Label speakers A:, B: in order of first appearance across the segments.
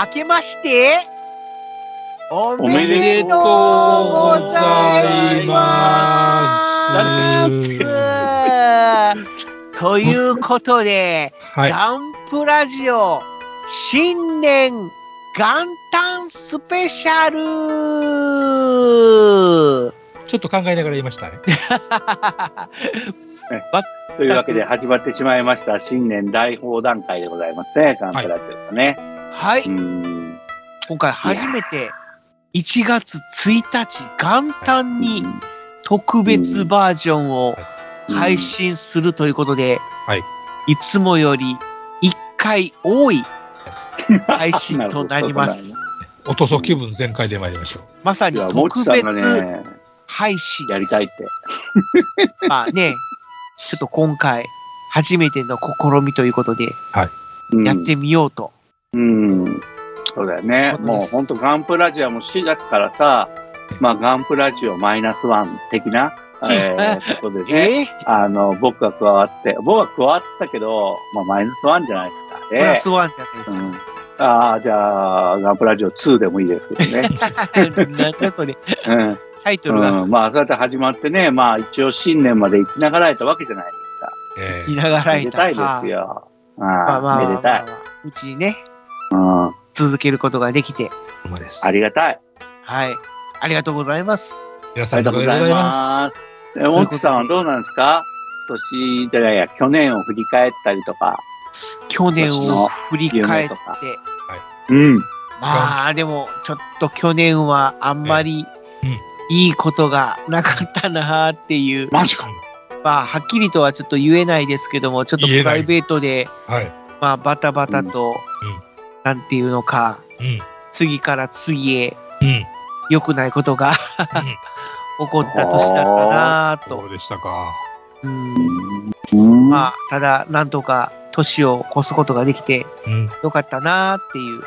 A: 明けまして、お
B: め
A: め
B: でとう
A: でとうございます。ということで、
C: はい。
A: ガンプラジオ新年元旦スペシャル
C: ちょっと考えながら言いましたね。
B: というわけで始まってしまいました新年大放談会でございますね、ガンプラジオがね。
A: はい、
B: うん
A: 今回初めて1月1日元旦に特別バージョンを配信するということで、
C: はい。
A: いつもより1回多い配信となります。
C: おとそ気分全開で参りましょう。
A: まさに特別
B: ね、
A: 配信
B: やりたいって。
A: まあね、ちょっと今回初めての試みということで
B: うん
A: やってみようと。
B: うん。そうだよね。もう本当ガンプラジオはもう4月からさ、まあガンプラジオマイナスワン的な、えー、ことでね、
A: え
B: あの、僕が加わって、僕は加わったけど、まあマイナスワンじゃないですか。
A: プラ
B: ね
A: スワンじゃないですか。
B: うん。ああ、じゃあ、ガンプラジオ2でもいいですけどね。
A: なんだそれ、
B: うん。
A: タイトルが
B: うん、まあ、そうやって始まってね、まあ、一応新年まで生きながらえたわけじゃないですか。
C: え
A: 聞きながら
B: めでたいですよ。ああ、
A: まあまあまあ
B: めでたい。
A: うちにね、
B: うん、
A: 続けることができて。
B: ありがたい。
A: はい。ありがとうございます。
C: 皆さん
B: ありがとうございます。え、もちさんはどうなんですか？年、じゃないや、去年を振り返ったりとか。
A: 去年を振り返って
B: 夢とか、うん。
A: まあでも、ちょっと去年はあんまりいいことがなかったなっていう、
B: マジか。
A: まあはっきりとはちょっと言えないですけども、ちょっとプライベートで、
C: はい。
A: まあバタバタと、
C: うん
A: なんていうのか、
C: うん。
A: 次から次へ
C: うん。
A: 良くないことが
C: うん
A: 起こった年だったなぁと。
C: そうでしたか。
A: うん
B: うん。
A: まあ、ただ、なんとか年を越すことができて
C: うん。
A: よかったなっていう。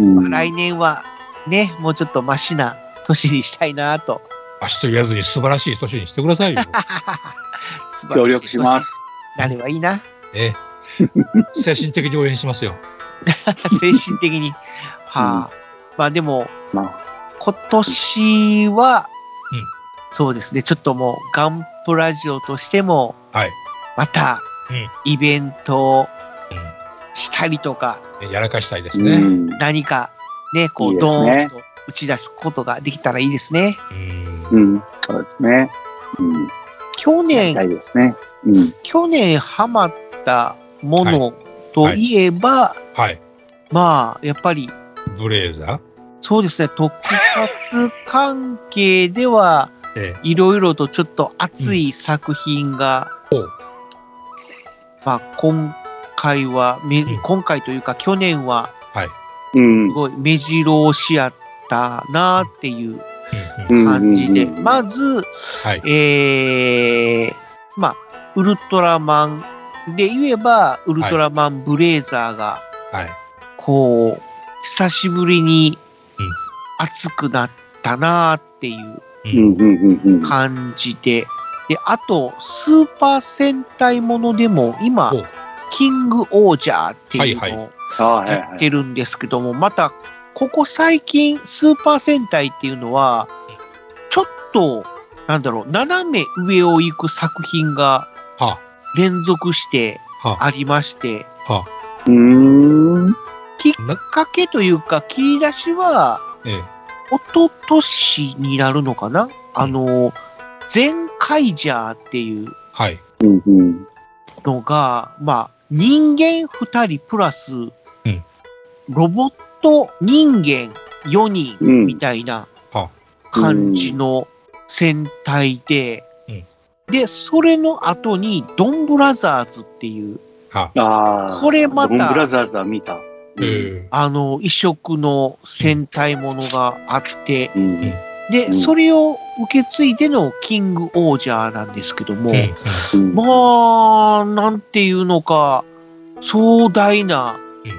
B: うん、
A: 来年はね、もうちょっとマシな年にしたいなと。
C: 足と言わずに素晴らしい年にしてくださいよ。
A: 素晴らい
B: 協力します。
A: 年になればいいな。
C: ええ。精神的に応援しますよ。
A: 精神的に。はあ。まあでも、
B: ま
A: 今年は、
C: うん
A: そうですね、ちょっともうガンプラジオとしても、
C: はい。
A: また
C: うん。
A: イベントを
C: う
A: したりとか、
C: ん。やらかしたいです
B: あ、
C: ね。
B: うん。
A: 何かね、こ、
B: いういで
A: ドーンと打ち出すことができたらいいですね。
C: うん。
B: うん。そうですね。うん。
A: 去年。去年ハマったものといえば、
C: はい。
A: まあ、やっぱり、
C: ブレーザー？
A: そうですね、特撮関係では、
C: ええ。
A: いろいろとちょっと熱い作品が、
C: ほう。
A: まあ、今回は、め
C: うん
A: 今回というか去年は、
C: はい。
B: うん
A: す。ごい目白押しやったなっていう。感じで、まず、
C: はい。
A: えー、まあ、ウルトラマンで言えば、ウルトラマンブレーザーが、
C: はい。
A: こう、久しぶりに
C: うん
A: 熱くなったなっていう
C: う。
B: うんん。うん。うん。うん。
A: 感じで、で、あと、スーパー戦隊ものでも、今キングオージャーっていう
C: はい
A: のをや
B: はい。
A: ってるんですけども、また、ここ最近、スーパー戦隊っていうのは、ちょっと、なんだろう、斜め上を行く作品が
C: は
A: 連続して
C: あ。は
A: ありまして、
C: あ。は
B: うーん。
A: きっかけというか、切り出しは、
C: ええ。
A: 一昨年になるのかな、あの、全カイジャーっていう。のが、まあ、人間二人プラス、
C: うん
A: ロボット人間4人
B: うん
A: みたいな
C: は
A: 感じの戦隊で、
C: うん
A: で、それの後にドンブラザーズっていう、
C: は
B: ああ。
A: これまた
B: ドンブラザーズは見た。
C: ええ。
A: あの、異色の戦隊ものがあって、
B: うん。
A: で、
B: うん
A: それを受け継いでのキングオージャーなんですけども。まあ、なんていうのか、壮大な、
C: うん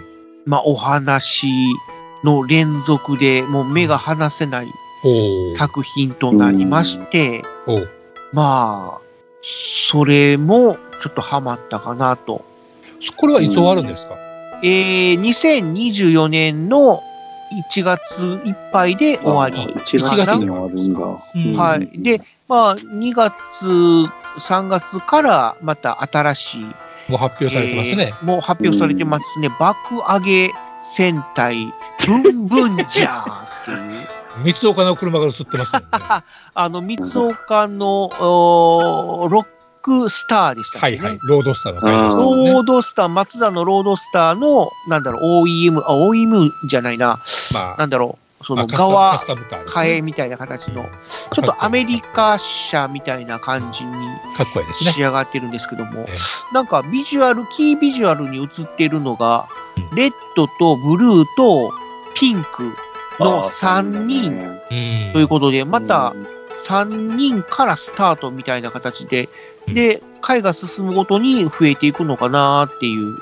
A: まあ、お話の連続で、もう目が離せない。作品となりまして。まあ、それもちょっとハマったかなと。
C: これはいつ終わるんですか？
A: えー、2024年の1月いっぱいで終わり。
B: 1月に終わるんだ。
C: うん
A: はい。で、まあ、2月、3月からまた新しい、
C: もう発表されてますね。
A: えーもう発表されてますね。爆上げ戦隊、ブンブンジャーっていう。
C: 三つ岡の車が映ってますね。
A: あの、三岡の、ロックスターでしたっけね。
C: はいはい。ロードスターのね
A: ロードスター、松田のロードスターの、なんだろう、OEM、あ、OEM じゃないな、
C: まあ
A: なんだろう、その側替えみたいな形の、ちょっとアメリカ車みたいな感じに
C: かっこいいですね
A: 仕。上がってるんですけども、
C: え
A: なんかビジュアル、キービジュアルに映ってるのが
C: う、
A: レッドとブルーとピンクの3人。ということで、また3人からスタートみたいな形で、で、回が進むごとに増えていくのかなっていう。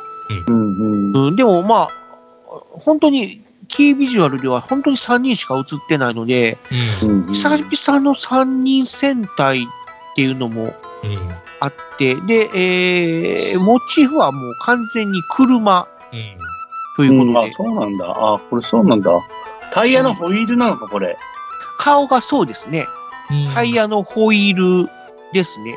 B: うん。
A: でもまあ、本当に、キービジュアルでは本当に3人しか映ってないので、久々の3人戦隊っていうのも
C: うん。
A: あって、で、えー、モチーフはもう完全に車
C: うん。
A: といううんことで、
B: あそうなんだ。あ、これそうなんだ。タイヤのホイールなのか、これ。
A: 顔がそうですね。
C: うん
A: タイヤのホイールですね。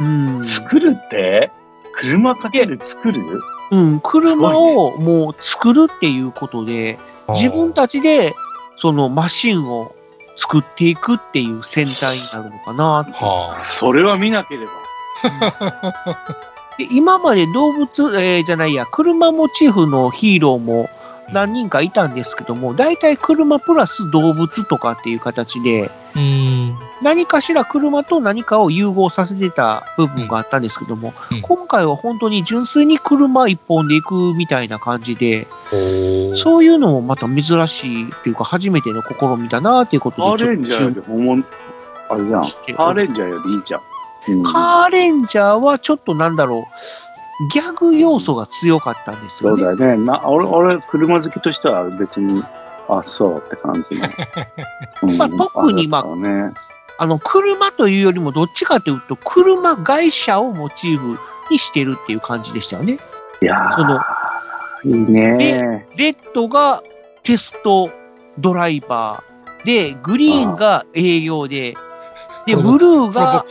A: うん。
B: 作るって？車かける？作る？
A: うん、車をもう作るっていうことで、自分たちでそのマシンを作っていくっていう戦隊になるのかな。
C: はあ。
B: それは見なければ。
A: で今まで動物、えーじゃないや、車モチーフのヒーローも何人かいたんですけども、大体車プラス動物とかっていう形で、
C: うん。
A: 何かしら車と何かを融合させてた部分があったんですけども、
C: うん
A: 今回は本当に純粋に車一本で行くみたいな感じで、
C: そ
A: そういうのもまた珍しいっていうか、初めての試みだなっていうことで、
B: レンジャーより本物、あれじゃん。
A: して
B: カーレンジャーよりいいじゃん。うん
A: カーレンジャーはちょっとなんだろう、ギャグ要素が強かったんです
B: そう
A: よね。
B: だよね。な俺、俺、車好きとしては別に、あ、そうって感じの。うん
A: まあ特にまあ。あの、車というよりもどっちかというと、車会社をモチーフにしてるっていう感じでしたよね。
B: いや
A: その
B: ー、いいね
A: レッドがテストドライバーで、グリーンが営業で、で、ブルーが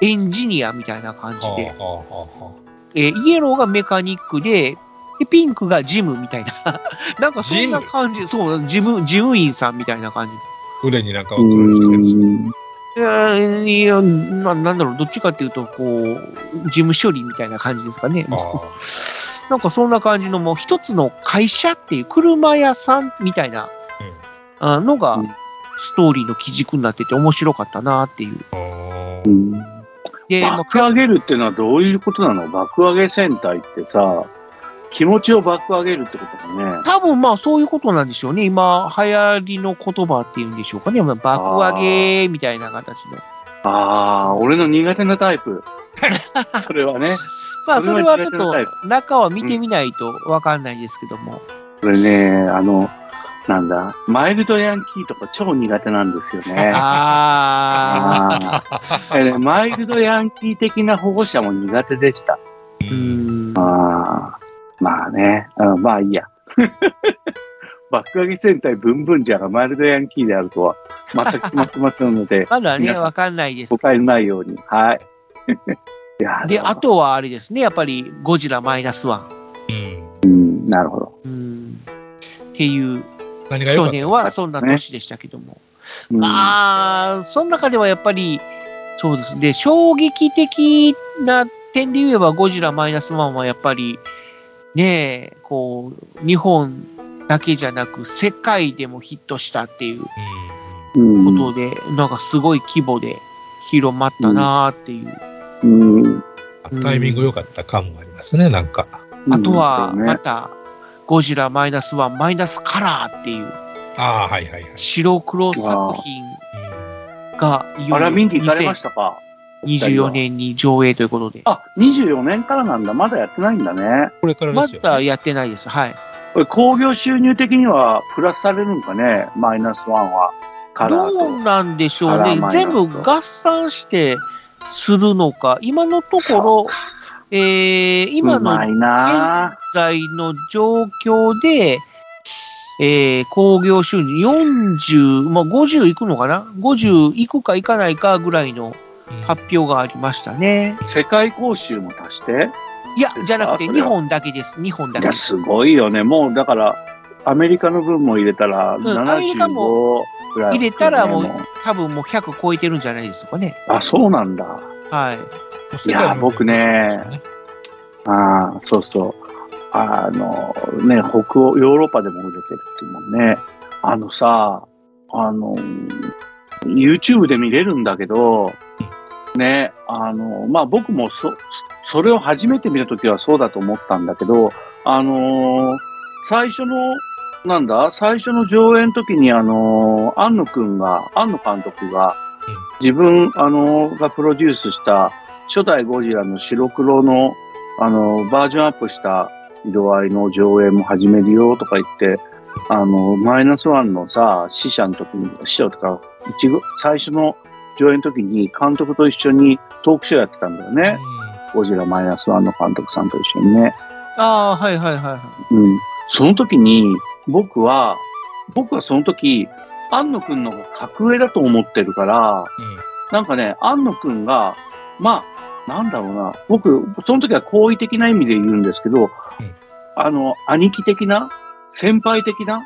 A: エンジニアみたいな感じで、
C: はあはあはあは
A: えーイエローがメカニックで、でピンクがジムみたいな、なんかそんな感じ、そう、事務、事務員さんみたいな感じ。
C: 腕になんか
B: う
C: を黒くしてるんです
B: ん。
A: いやいやな、なんだろう、どっちかっていうと、こう、事務処理みたいな感じですかね。
C: あ
A: なんかそんな感じのもう一つの会社っていう車屋さんみたいなあのが
B: うん
A: ストーリーの基軸になってて面白かったなっていう。で、まあ
B: 爆上げるってのはどういうことなの？爆上げ戦隊ってさ、気持ちを爆上げるってことだね。
A: 多分まあそういうことなんでしょうね。今流行りの言葉っていうんでしょうかね。まあ爆上げみたいな形の。
B: あ あ、俺の苦手なタイプ。それはね。
A: まあそれはちょっと中は見てみないとわかんないですけども。
B: これね、あの、なんだ、マイルドヤンキーとか超苦手なんですよね。
A: あ
B: あーえーマイルドヤンキー的な保護者も苦手でした。
A: ー。うーん。
B: あーまあね、うんまあいいや。爆上げ戦隊ブンブンジャーがマイルドヤンキーであるとは、また決まってますので、
A: まだね、わかんないです
B: 誤。解のないように。はい。いや
A: で、あ、とはあれですね、やっぱりゴジラマイナスワン。
C: うん
B: うん、なるほど。
A: うん。っていう、
C: 何が
A: 去年はそんな年でしたけども。
B: うん。
A: まあ、その中ではやっぱり、そうですね、衝撃的な点で言えば、ゴジラマイナスワンはやっぱり、ねえ、こう、日本だけじゃなく、世界でもヒットしたっていう
B: うん。
A: ことで、なんかすごい規模で広まったなっていう。
B: うん。
C: うん。タイミング良かった感もありますね、なんか。
A: あとは、また、ゴジラマイナスワンマイナスカラーっていう
C: ああ、はいはいはい。
A: 白黒作品
C: うん
A: がいよ
B: あら、
A: いよ
B: 見に行かれましたか
A: ？2024年に上映ということで。
B: あ、24年からなんだ。まだやってないんだね。
C: これから
A: ま
C: ですよ。
A: だやってないです。はい。
B: これ、興行収入的にはプラスされるんかね？マイナスワンは。カラーと。
A: どうなんでしょうね
B: カラー。マイナス
A: 全
B: と
A: 部合算してするのか。今のところ、えー、今の現在の状況で、えー、興行収入40、まあ、50いくのかな ?50 いくかいかないかぐらいの
C: うん
A: 発表がありましたね。
B: 世界公衆も足して？
A: いや、じゃなくて日本だけです。日本だ
B: いや、
A: けです。
B: すごいよね。もう、だから、アメリカの分も入れたら、
A: んアメリカも
B: 75ぐらい、
A: 入れたらもう多分もう100超えてるんじゃないですかね。
B: あ、そうなんだ。
A: はい。
B: いや 僕ねああ、そうそう。あの、ね、北欧、ヨーロッパでも売れてるっていうもんね。あのさ、あの、YouTube で見れるんだけど、ね、あの、まあ、僕もそ、それを初めて見たときはそうだと思ったんだけど、あの最初の、なんだ、最初の上映の時に、あの庵野くんが、庵野監督が、自分、あのがプロデュースした初代ゴジラの白黒の、あの、バージョンアップした色合いの上映も始めるよとか言って、あの、マイナスワンのさ、死者の時に、死者とか、一部、最初の上映の時に監督と一緒にトークショーやってたんだよね。ゴジラマイナスワンの監督さんと一緒にね。
A: ああ、はいはいはいはい。
B: うん。その時に、僕は、僕はその時、安野くんの格上だと思ってるから、なんかね、安野くんが、まあ、なんだろうな、僕、その時は好意的な意味で言うんですけど、あの、兄貴的な、先輩的な、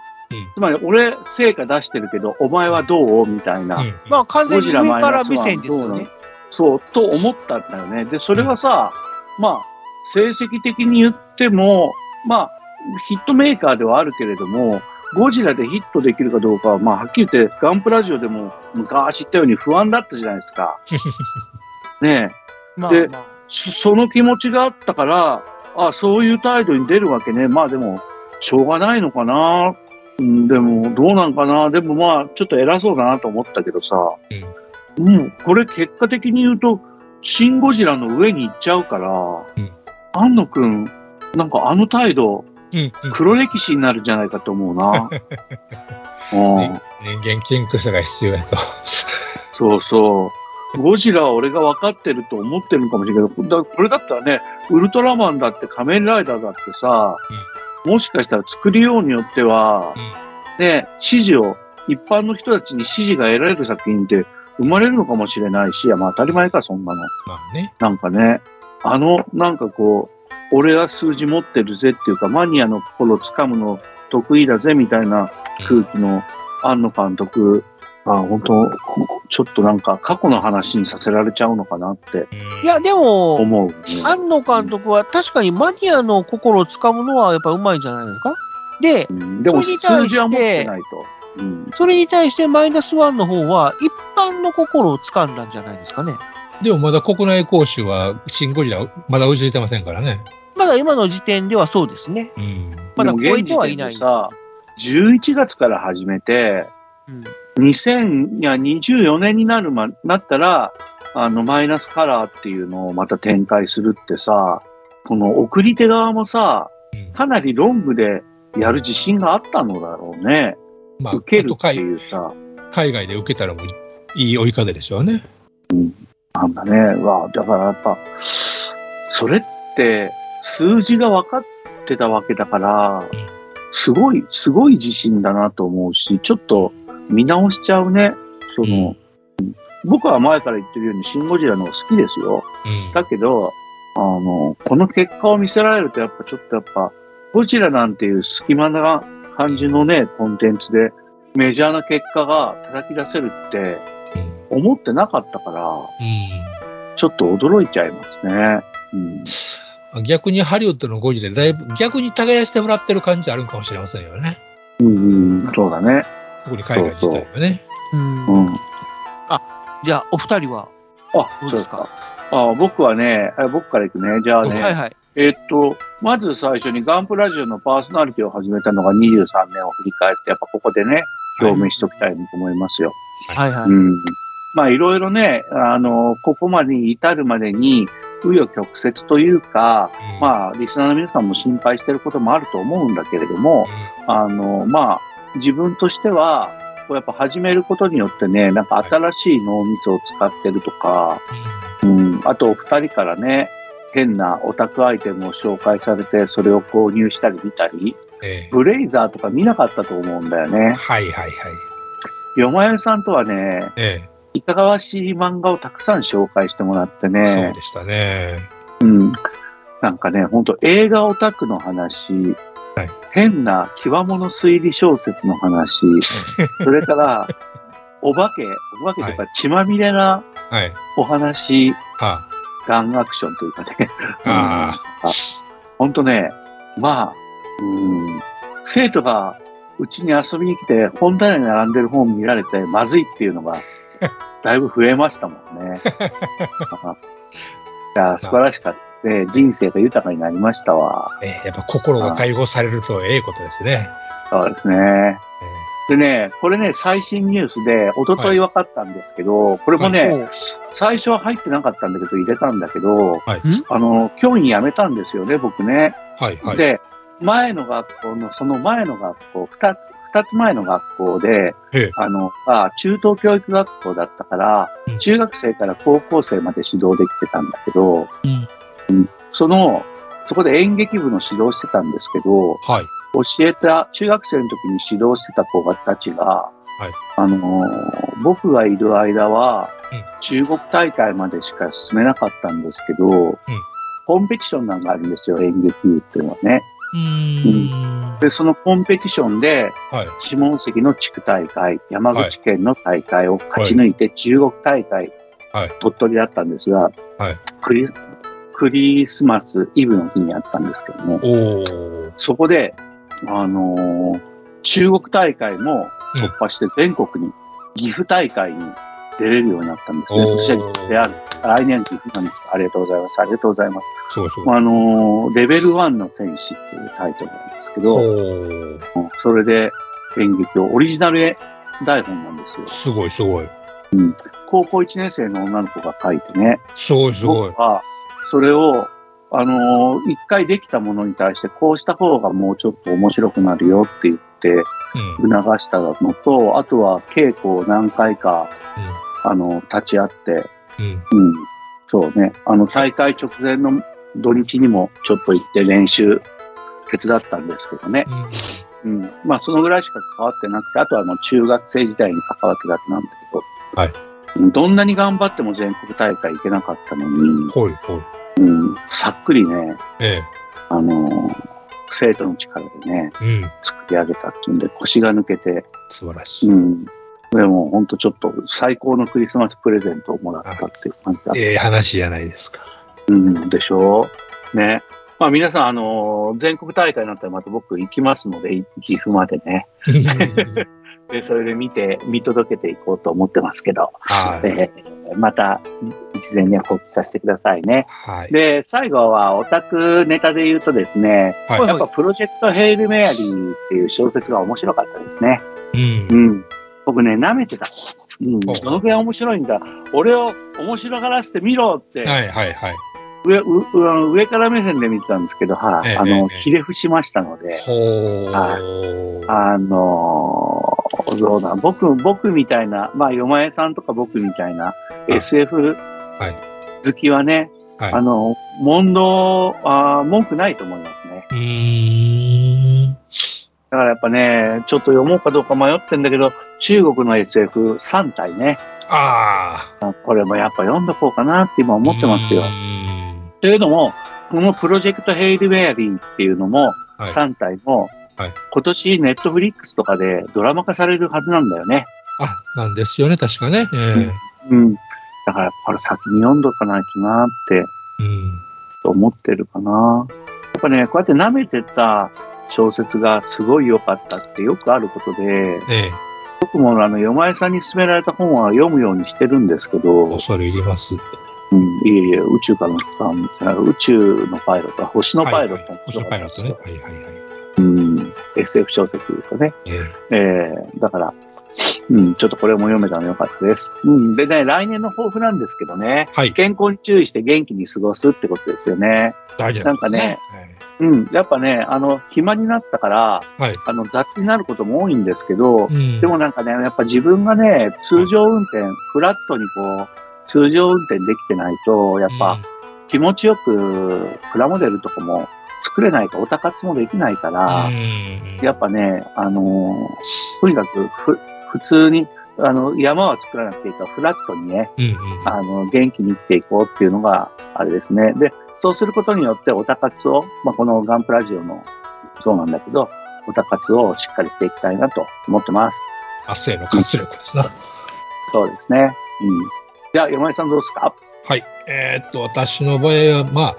B: つまり俺、成果出してるけど、お前はどう？みたいな、
A: まあ完全に上から目線ですよね。
B: そう、と思ったんだよね。で、それはさ、まあ、成績的に言っても、まあ、ヒットメーカーではあるけれども、ゴジラでヒットできるかどうかは、まあ、はっきり言って、ガンプラジオでも昔言ったように不安だったじゃないですか。ねえ。で
A: まあまあ。
B: そその気持ちがあったから、あそういう態度に出るわけね。まあでも、しょうがないのかな。うんでも、どうなんかな。でもまあ、ちょっと偉そうだなと思ったけどさ。うん、これ結果的に言うと、シン・ゴジラの上に行っちゃうから、
C: ん
B: 安野くん、なんかあの態度、
C: うん
B: 黒歴史になるんじゃないかと思うな。うん、
C: 人間キンクさが必要やと。
B: そうそう。ゴジラは俺が分かってると思ってるのかもしれないけど、だこれだったらね、ウルトラマンだって仮面ライダーだってさ、もしかしたら作りようによっては、ね、指示を、一般の人たちに支持が得られる作品って生まれるのかもしれないし、まあ当たり前か、そんなの。
C: まあね。
B: なんかね、あの、なんかこう、俺は数字持ってるぜっていうか、マニアの心を掴むの得意だぜみたいな空気の庵野監督、あ本当、ちょっとなんか過去の話にさせられちゃうのかなって
A: いや、でも、
B: 思う、ね。
A: 庵野監督は確かにマニアの心をつかむのはやっぱうまいんじゃないですか？で、
B: うんでも
A: それに対して
B: 数字は持ってないと。うん、
A: それに対してマイナスワンの方は一般の心を掴んだんじゃないですかね。
C: でもまだ国内講習は、シン・ゴジラ、まだ追いついてませんからね。
A: まだ今の時点ではそうですね。
C: うん。
A: まだ超えてはいないんですよ
B: 現時点でさ、11月から始めて、
A: うん
B: 2024年になるま、なったら、あの、マイナスカラーっていうのをまた展開するってさ、この送り手側もさ、
C: うん
B: かなりロングでやる自信があったのだろうね。
C: まあ、
B: 受けるっていうさ、
C: 海外で受けたらもういい追い風でしょうね。
B: なんだね。わだからやっぱ、それって数字が分かってたわけだから、すごい、すごい自信だなと思うし、ちょっと見直しちゃうね。その、僕は前から言ってるように、シン・ゴジラの好きですよ。
C: うん。
B: だけど、あの、この結果を見せられると、やっぱちょっとやっぱ、ゴジラなんていう隙間な感じのね、コンテンツで、メジャーな結果が叩き出せるって、思ってなかったから、
C: う
B: ちょっと驚いちゃいますね。うん。
C: ん。逆にハリウッドのゴジラ、だいぶ逆に耕してもらってる感じあるかもしれませんよね。
B: うん、うん、そうだね。
C: 特に海外自体はね。
A: うん
B: うん。
A: じゃあ、お二人は？
B: あ、
A: どうですか？
B: あ僕はね、あ僕から行くね。じゃあね、
A: はいはい。
B: えっと、まず最初にガンプラジオのパーソナリティを始めたのが23年を振り返って、やっぱここでね、表明しておきたいと思いますよ。
A: はいはい。
B: うん。まあいろいろね、あの、ここまでに至るまでに、紆余曲折というか、
C: あ、
B: まあ、リスナーの皆さんも心配してることもあると思うんだけれども、あの、まあ、自分としては、こうやっぱ始めることによってね、なんか新しい脳みそを使ってるとか、うん、あとお二人からね、変なオタクアイテムを紹介されて、それを購入したり見たり、
C: ええ
B: ブレイザーとか見なかったと思うんだよね。
C: はいはいはい。
B: よまよさんとはね、
C: ええ
B: いかがわしい漫画をたくさん紹介してもらって
C: そう
B: ね、
C: でしたね。
B: うん。なんかね、ほんと映画オタクの話、
C: はい。
B: 変な極物推理小説の話、それから、お化け、お化けとか血まみれな
C: はい。
B: お話、
C: あ。
B: ガンアクションというかね。
C: あ
B: ほん。とね、まあ、うん、生徒がうちに遊びに来て本棚に並んでる本見られてまずいっていうのが、だいぶ増えましたもんね。いや、素晴らしかったですね。人生が豊かになりましたわ。
C: ええやっぱ心が解放されるとええことですね。
B: そうですね。でね、これね、最新ニュースで、一昨日分かったんですけど、これもね、
A: お
B: 最初は入ってなかったんだけど、入れたんだけど、
C: はい
B: あの、教員辞めたんですよね、僕ね。
C: はいはい。
B: で、前の学校の、その前の学校、二つ、二つ前の学校で、
C: ええ
B: あの、が中等教育学校だったから、
C: うん
B: 中学生から高校生まで指導できてたんだけど、
C: うん
B: その、そこで演劇部の指導してたんですけど、
C: はい。
B: 教えた、中学生の時に指導してた子たちが、
C: はい
B: あのー僕がいる間は、
C: うん
B: 中国大会までしか進めなかったんですけど、コンペティションなんかあるんですよ、演劇部っていうのはね。
C: うーん。
B: で、そのコンペティションで、
C: はい。
B: 下関の地区大会、山口県の大会を勝ち抜いて、中国大会、
C: はい
B: 鳥取だったんですが、クリスマスイブの日にあったんですけどね。そこで、あのー中国大会も突破して全国に、岐阜大会に出れるようになったんですね。私は岐阜である。来年岐阜なんです。ありがとうございます。ありがとうございます。
C: すごいすごい。
B: あのーレベル1の戦士っていうタイトルなんですけど、それで演劇を、オリジナル台本なんですよ。
C: すごいすごい。
B: 高校1年生の女の子が書いてね、
C: すごいすごい。
B: 僕はそれを、あのー一回できたものに対して、こうした方がもうちょっと面白くなるよって言って
C: うん。
B: 促したのと、あとは稽古を何回か、あの、立ち会って、
C: うん。
B: うん、そうね、あの、大会直前の土日にもちょっと行って練習手伝ったんですけどね。
C: うん。
B: うん。まあ、そのぐらいしか関わってなくて、あとはもう中学生時代に関わってだけなんだけど、
C: はい
B: うん。どんなに頑張っても全国大会行けなかったのに、
C: ほいほい。
B: うん、さっくりね、
C: え
B: あのー生徒の力でね、
C: え。うん。
B: 作り上げたっていうんで、腰が抜けて、
C: 素晴らしい。
B: うん。でも、本当ちょっと最高のクリスマスプレゼントをもらったっていう感じだった。
C: ええ話じゃないですか。
B: うん、でしょ？うね。まあ皆さん、あのー全国大会になったらまた僕行きますので、い岐阜までね。で、それで見て、見届けていこうと思ってますけど、
C: はい。
B: えーまた一前ね、報告させてくださいね。
C: はい。
B: で、最後はオタクネタで言うとですね、
C: はい
B: やっぱプロジェクトヘイルメアリーっていう小説が面白かったですね。
C: うん
B: う。ん。僕ね、舐めてた。うん。どのくらい面白いんだ。俺を面白がらせてみろって、
C: はいはいはい。
B: 上、上から目線で見てたんですけど、はい、
C: ええ
B: あの、
C: ええ
B: ひれ伏しましたので。あのーどうだ、僕、僕みたいな、まあ、よまえさんとか僕みたいな SF
C: はい。
B: 好きはね、
C: はい。
B: あの、問答、あー文句ないと思いますね。
C: うーん。
B: だからやっぱね、ちょっと読もうかどうか迷ってんだけど、中国の SF3 体ね、
C: ああ。
B: これもやっぱ読んどこうかなって今思ってますよ。というのも、このプロジェクトヘイルメアリーっていうのも、
C: はい。
B: 3体も、
C: はい
B: 今年ネットフリックスとかでドラマ化されるはずなんだよね。
C: あ、なんですよね、確かね。ええ
B: うん。だから、これ先に読んどかないとなって
C: うん。
B: 思ってるかな。やっぱね、こうやって舐めてた小説がすごい良かったってよくあることで、
C: ええ。
B: 僕もあの、よまえさんに勧められた本は読むようにしてるんですけど、
C: 恐れ入ります。
B: うん、いえいえ、宇宙からの宇宙のパイロット、星のパイロットも面
C: 星
B: 白
C: のパイロットね。はいはいはい。
B: うん、SF 小説ですよね。
C: ええ。
B: えー、だから、うん、ちょっとこれも読めたのよかったです。うん、でね、来年の抱負なんですけどね、
C: はい。
B: 健康に注意して元気に過ごすってことですよね。
C: 大丈夫
B: なんかね。うん、やっぱね、あの、暇になったから、
C: はい。
B: あの、雑になることも多いんですけど、
C: うん。
B: でもなんかね、やっぱ自分がね、通常運転、フラットにこう、通常運転できてないと、やっぱ、気持ちよくプラモデルとかも作れないか、オタ活もできないから、
C: うん
B: やっぱね、あのーとにかくふ普通に、あの、山は作らなくていいから、フラットにね、
C: うんうん
B: あの、元気に生きていこうっていうのが、あれですね。で、そうすることによって、オタ活を、まあ、このガンプラジオの、そうなんだけど、オタ活をしっかりしていきたいなと思ってます。
C: 明日への活力ですな。
B: そうですね。うん。じゃあ、山井さんどうですか？
C: はい。えーっと、私の場合は、まあ、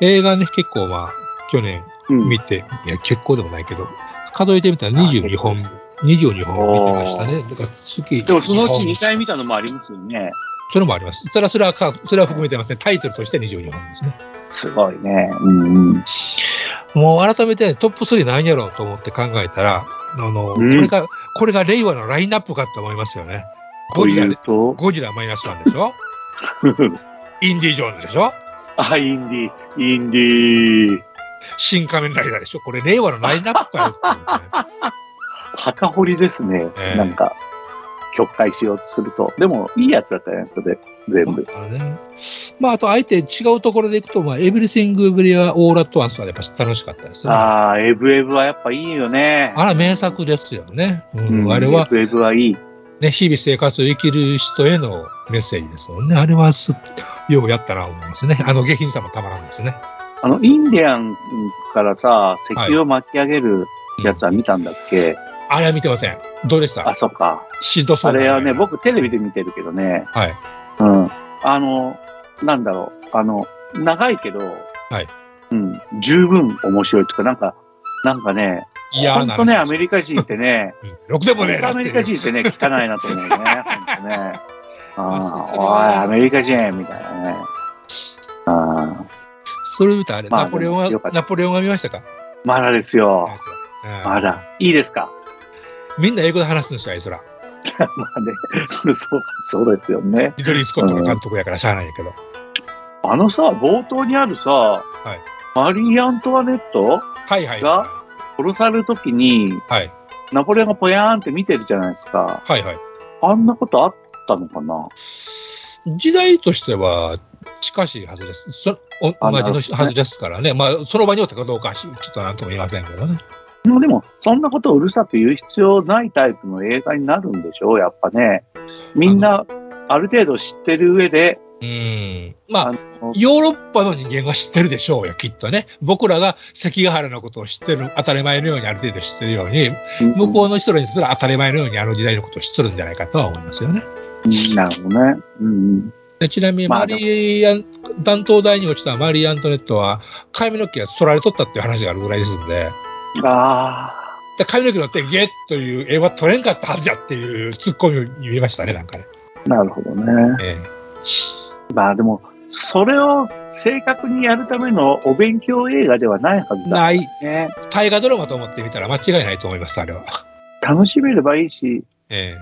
C: 映画ね、結構まあ、去年
B: うん
C: 見て、いや、結構でもないけど、数えてみたら22本、22本見てましたね。だから月、
B: でも、そのうち
C: 二
B: 2回見たのもありますよね。
C: それもあります。それは、それはか、それは含めてますね。タイトルとして22本ですね。
B: すごいね。うんうん。
C: もう改めてトップ3何やろうと思って考えたら、あの、
B: うん
C: これが、これが令和のラインナップかと思いますよね。ゴジラゴジラマイナスワンでしょ？インディ・ジョーンズでしょ？
B: あ、インディ、インディ、
C: 新仮面ライダーでしょ？これ令和のラインナップかよって思ってね
B: 墓掘りですね。
C: ええ
B: なんか、曲解しようとすると。でも、いいやつだったじゃないですか、で全部。
C: あのね。まあ、あと、あえて違うところでいくと、まあ、エブリシング・ブリア・オーラット・ワンスはやっぱ楽しかったですね。あ
B: ああ、エブエブはやっぱいいよね。
C: ら名作ですよね。う。
B: うん
C: あれは
B: エ、ブエブはいい。
C: ね、日々生活を生きる人へのメッセージですもんね。あれはす、ようやったなと思いますね。あの下品さもたまらんですね。
B: あの、インディアンからさ、石油を巻き上げるやつは見たんだっけ、
C: あれは見てません。どうでした？
B: あ、そっか。
C: しんどそうな
B: あれはね、僕テレビで見てるけどね、
C: はい。
B: うん。あの、なんだろう、あの、長いけど、
C: はい。
B: うん、十分面白いとか、なんか、なんかね、
C: 嫌な
B: ほんとね、アメリカ人ってね、
C: うんろくでもね
B: アメリカ。人ってね、汚いなと思うね、ほんとね。あ
C: まあ
B: おい、アメリカ人みたいなね。ああ
C: それ言うとあれ、
B: まあ
C: ナポレオンは
B: でもよかっ、た
C: ナポレオンは見ましたか？
B: まだですよ。
C: うん
B: まだ。いいですか？
C: みんな英語で話すんですよ、あいつら。
B: まあね、そう、そうですよね。
C: リドリー・スコットが監督やからしゃあないんやけど。
B: あのさ、冒頭にあるさ、マリー・アントワネット？
C: はいはい。
B: が殺されるときに、
C: はい。
B: ナポレオンがポヤーンって見てるじゃないですか。
C: はいはい。
B: あんなことあったのかな？
C: 時代としては近しいはずです。そお
B: あ
C: 同じのはずですからね。まあ、その場によってかどうかちょっとなんとも言いませんけどね。
B: でもでも、そんなことをうるさく言う必要ないタイプの映画になるんでしょうやっぱね。みんな、ある程度知ってる上で、
C: うん。まあヨーロッパの人間は知ってるでしょうよ、きっとね。僕らが関ヶ原のことを知ってる、当たり前のようにある程度知ってるように、向こうの人らにすら当たり前のようにあの時代のことを知ってるんじゃないかとは思いますよね。
B: うんなるほどね。うん
C: でちなみに、
B: まあ
C: マリー台に落ちたマリー・アントネットは、髪の毛が剃られとったっていう話があるぐらいですんで、
B: うん。あ
C: で髪の毛の手ゲッという絵は撮れんかったはずじゃっていうツッコミを見ましたね、なんかね。
B: あ、なるほどね。
C: え
B: まあでも、それを正確にやるためのお勉強映画ではないはずだ。
C: えない、
B: ね。
C: 大河ドラマと思ってみたら間違いないと思います、あれは。
B: 楽しめればいいし、
C: え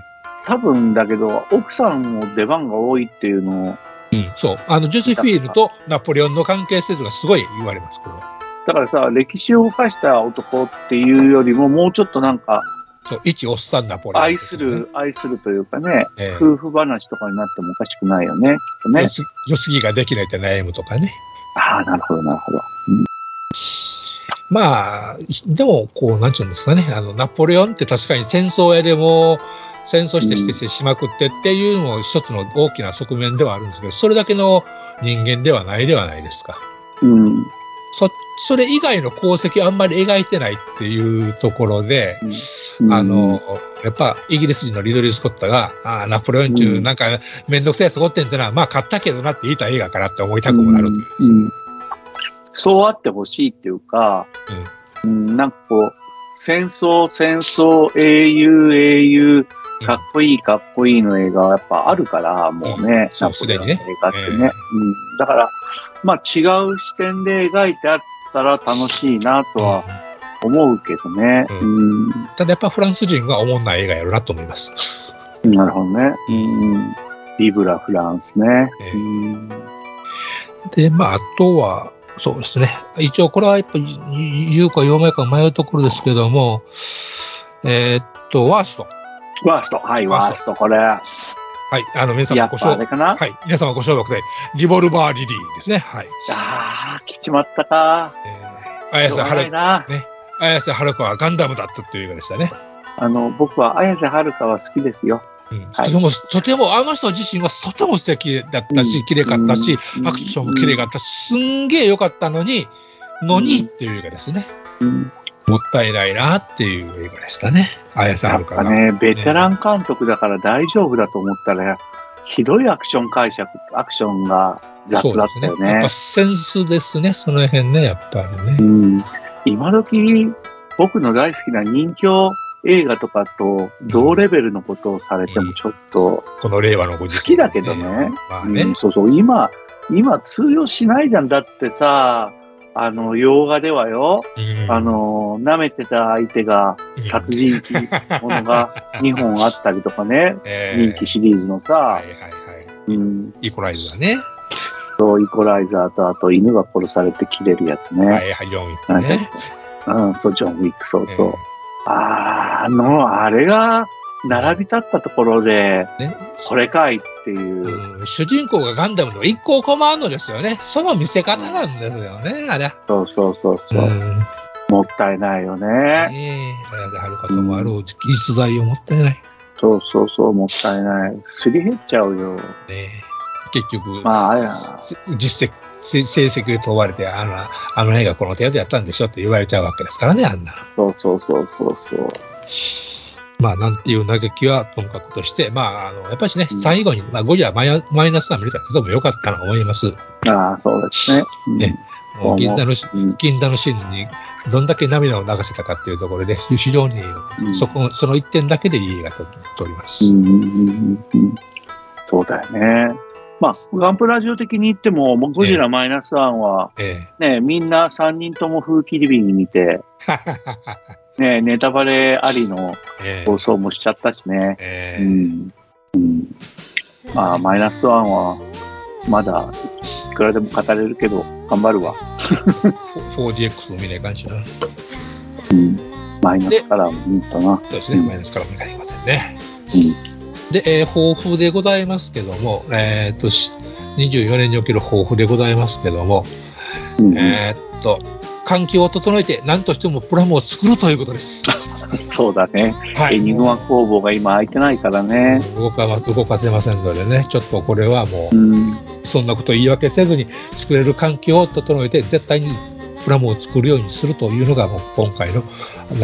B: 多分だけど、奥さんも出番が多いっていうのを、
C: えうん、そう。あの、ジュスフィーヌとナポレオンの関係性とかすごい言われます、これは。
B: だからさ、歴史を犯した男っていうよりも、もうちょっとなんか、
C: そう、一おっさんナポレオン、
B: 愛する、愛するというかね、
C: ええ
B: 夫婦話とかになってもおかしくないよね、きっとね。
C: よつよすぎができないって悩むとかね。
B: ああ、なるほど、なるほど。
C: まあ、でも、こう、なんちゅうんですかね、あの、ナポレオンって確かに戦争屋でも、戦争してしてしまくってっていうのも一つの大きな側面ではあるんですけど、それだけの人間ではないではないですか。
B: うん。
C: そ、それ以外の功績あんまり描いてないっていうところで、
B: うん
C: あの、やっぱイギリス人のリドリー・スコットが、ああ、ナポレオン中、
B: うん
C: なんかめんどくさいやつおってんってのは、まあ勝ったけどなって言いたい映画かなって思いたくもなるという。
B: うんうんそうあってほしいっていうか、うん、なんかこう、戦争、戦争、英雄、英雄、かっこいい、かっこいいの映画はやっぱあるから、もうね、ナポレオンの映
C: すでにね
B: 画ってね。
C: ええ
B: うん、だから、まあ違う視点で描いてあったら楽しいなとは思うけどね。
C: う
B: うん
C: ただやっぱフランス人は思んない映画やるなと思います。
B: なるほどね。うん。ビブラ・フランスね。
C: ええ
B: うん
C: で、まあ、あとは、そうですね。一応、これはやっぱり言うか言わないか迷うところですけども、えーっと、ワースト。
B: ワースト。はい、
C: ワース
B: ト、これ。
C: はい。あの、皆様ご承
B: ぱあれかな、
C: はい。皆様ご承諾で、リボルバーリリーですね。はい。
B: ああ、来ちまったか。
C: えー、綾瀬はる
B: ないな。
C: ね。綾瀬はるかはガンダムだったという映画でしたね。
B: あの、僕は綾瀬はるかは好きですよ。
C: うん
B: はい
C: とても、とても、あの人自身はとても素敵だったし、
B: うん
C: 綺麗かったし、
B: うん
C: アクションも綺麗かったし、すんげえ良かったのに、のにっていう映画ですね。
B: うん
C: もったいないなっていう映画でしたね。綾瀬はるかが。
B: ぱね、ベテラン監督だから大丈夫だと思ったら、ひどいアクション解釈、アクションが雑だったよね
C: そうですやっぱ。センスですね、その辺ね、やっぱりね
B: う。ん。今時、僕の大好きな人気映画とかと同レベルのことをされてもちょっと
C: この令和のご時世
B: 好きだけどね。
C: まあね
B: うん、。そうそう、今、今通用しないじゃん。だってさ、あの、洋画ではよ、
C: うん
B: あ、の、舐めてた相手が
C: うん
B: 殺人鬼ものが 2本あったりとかね、
C: えー
B: 人気シリーズのさ、
C: はいはいはい。
B: うん、
C: イコライザーね。
B: そうイコライザーとあと犬が殺されて切れるやつね。
C: はいはい、4位
B: なんか
C: ね。
B: うん、そう、ジョン・ウィック、そうそう。
C: え
B: あーあの、あれが並び立ったところで、
C: ーね
B: これかいっていう、
C: うん主人公がガンダムの一個コマンドですよね。その見せ方なんですよね、あれ。
B: そうそうそうそう、
C: ん。
B: もったいないよね。
C: ねえ、綾瀬はるかともある技術材を持ってない。
B: そうそうそう、もったいない。すり減っちゃうよ。
C: ねえ結局、
B: まあ、あや、
C: せ実績、せ成績で問われて、あの、あの映画この程度やったんでしょって言われちゃうわけですからね、あんな。
B: そうそうそうそうそう。
C: まあ、なんていう嘆きはともかくとして、まあ、あの、やっぱりね、
B: うん。
C: 最後に、まあ、ゴジラマイナマイナスが見れたらとても良かったなと思います。
B: ああ、そうですね。うん。
C: ねもう銀座の、
B: うん。
C: 銀座のシーンにどんだけ涙を流せたかっていうところで、非常に、
B: うん。
C: そこ、その一点だけでいい映画ととおります。
B: うん。そうだよね。まあ、ガンプラジオ的に言っても、もうゴジラマイナスワンは、
C: え
B: ね、みんな3人とも風切り日に見て、
C: え。
B: ね、ネタバレありの
C: ええ
B: 放送もしちゃったしね。う
C: ええ
B: ん。うん。まあ、マイナスワンは、まだ、いくらでも語れるけど、頑張るわ。
C: 4DX も見ないかんしな。
B: うん。マイナスからも見たな。
C: そうですね、
B: うん
C: マイナスからも見られませんね。
B: うん。
C: で、えー抱負でございますけども、えーっと、し24年における抱負でございますけども、
B: うん
C: えーっと、環境を整えて何としてもプラモを作るということです。
B: そうだね。
C: は
B: エニグマ工房が今空いてないからね。
C: 動かま動かせませんのでね、ちょっとこれはもう
B: う、ん。
C: そんなことを言い訳せずに作れる環境を整えて、絶対にプラモを作るようにするというのが、もう今回の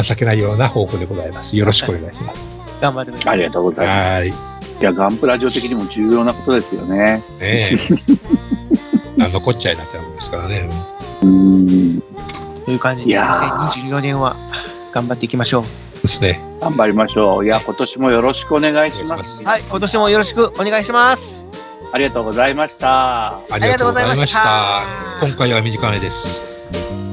C: 情けないような抱負でございます。よろしくお願いします。
A: 頑張ってください。
B: ありがとうございます。
C: はい。
B: いや、ガンプラジオ的にも重要なことですよね。
C: ねえ。あのこっちゃいなってもんですからね。
B: うん。
A: という感じで、
B: いやー
A: 2024年は頑張っていきましょ
C: ですね。
B: 頑張りましょう。いや、今年もよろしくお願いしま
C: す。
A: はい、今年もよろしくお願いします。
B: ありがとうございました。
C: ありがとうございまし
A: ありがとうございました
C: た。今回は短めです。